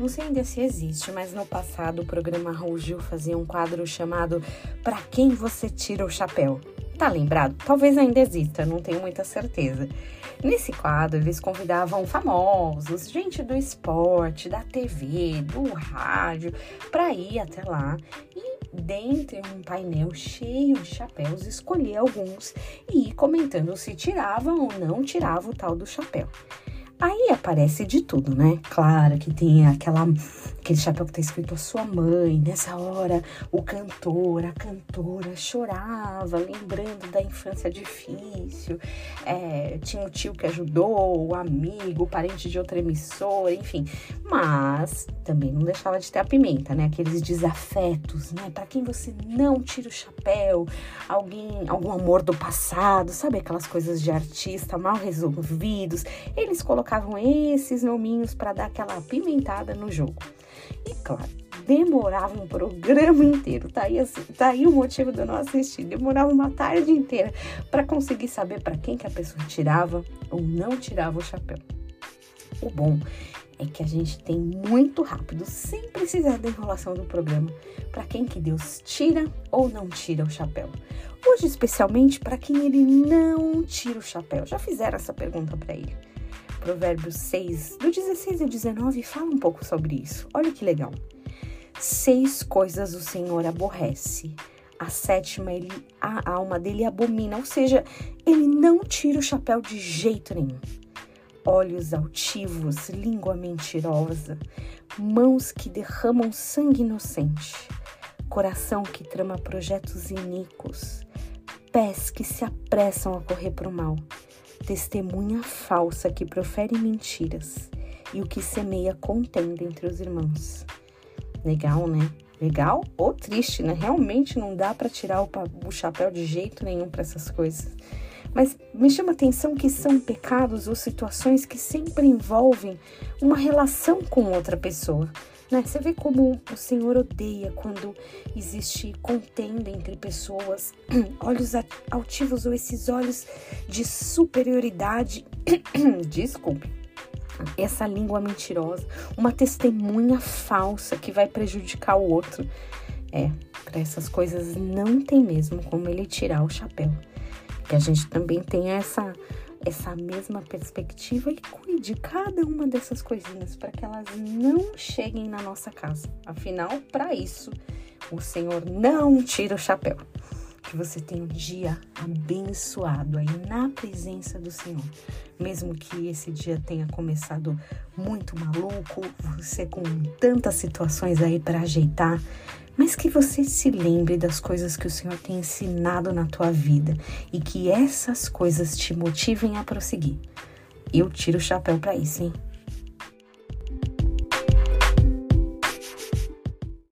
Não sei ainda se existe, mas no passado o programa Raul Gil fazia um quadro chamado Pra quem você tira o chapéu? Tá lembrado? Talvez ainda exista, não tenho muita certeza. Nesse quadro, eles convidavam famosos, gente do esporte, da TV, do rádio, para ir até lá e, dentre um painel cheio de chapéus, escolher alguns e ir comentando se tiravam ou não tiravam o tal do chapéu. Aí aparece de tudo, né? Claro que tem aquela, aquele chapéu que tá escrito a sua mãe. Nessa hora, o cantor, a cantora chorava, lembrando da infância difícil. É, tinha o tio que ajudou, o amigo, parente de outra emissora, enfim. Mas também não deixava de ter a pimenta, né? Aqueles desafetos, né? Para quem você não tira o chapéu, alguém, algum amor do passado, sabe aquelas coisas de artista mal resolvidos. Eles colocavam colocavam esses nominhos para dar aquela pimentada no jogo. E claro, demorava um programa inteiro. Tá aí, assim, tá aí o motivo eu não assistir. Demorava uma tarde inteira para conseguir saber para quem que a pessoa tirava ou não tirava o chapéu. O bom é que a gente tem muito rápido, sem precisar da enrolação do programa, para quem que Deus tira ou não tira o chapéu. Hoje, especialmente para quem ele não tira o chapéu. Já fizeram essa pergunta para ele. Provérbios 6, do 16 ao 19, fala um pouco sobre isso. Olha que legal. Seis coisas o Senhor aborrece. A sétima, ele, a alma dele abomina, ou seja, ele não tira o chapéu de jeito nenhum. Olhos altivos, língua mentirosa, mãos que derramam sangue inocente, coração que trama projetos iníquos, pés que se apressam a correr para o mal testemunha falsa que profere mentiras e o que semeia contenda entre os irmãos. Legal, né? Legal ou triste, né? Realmente não dá para tirar o, o chapéu de jeito nenhum para essas coisas. Mas me chama a atenção que são pecados ou situações que sempre envolvem uma relação com outra pessoa. Né? Você vê como o Senhor odeia quando existe contenda entre pessoas, olhos altivos ou esses olhos de superioridade. Desculpe. Essa língua mentirosa, uma testemunha falsa que vai prejudicar o outro. É, para essas coisas não tem mesmo como ele tirar o chapéu. Que a gente também tem essa essa mesma perspectiva e cuide cada uma dessas coisinhas para que elas não cheguem na nossa casa. Afinal, para isso, o Senhor não tira o chapéu. Que você tenha um dia abençoado aí na presença do Senhor. Mesmo que esse dia tenha começado muito maluco, você com tantas situações aí para ajeitar, mas que você se lembre das coisas que o Senhor tem ensinado na tua vida e que essas coisas te motivem a prosseguir. Eu tiro o chapéu para isso, hein?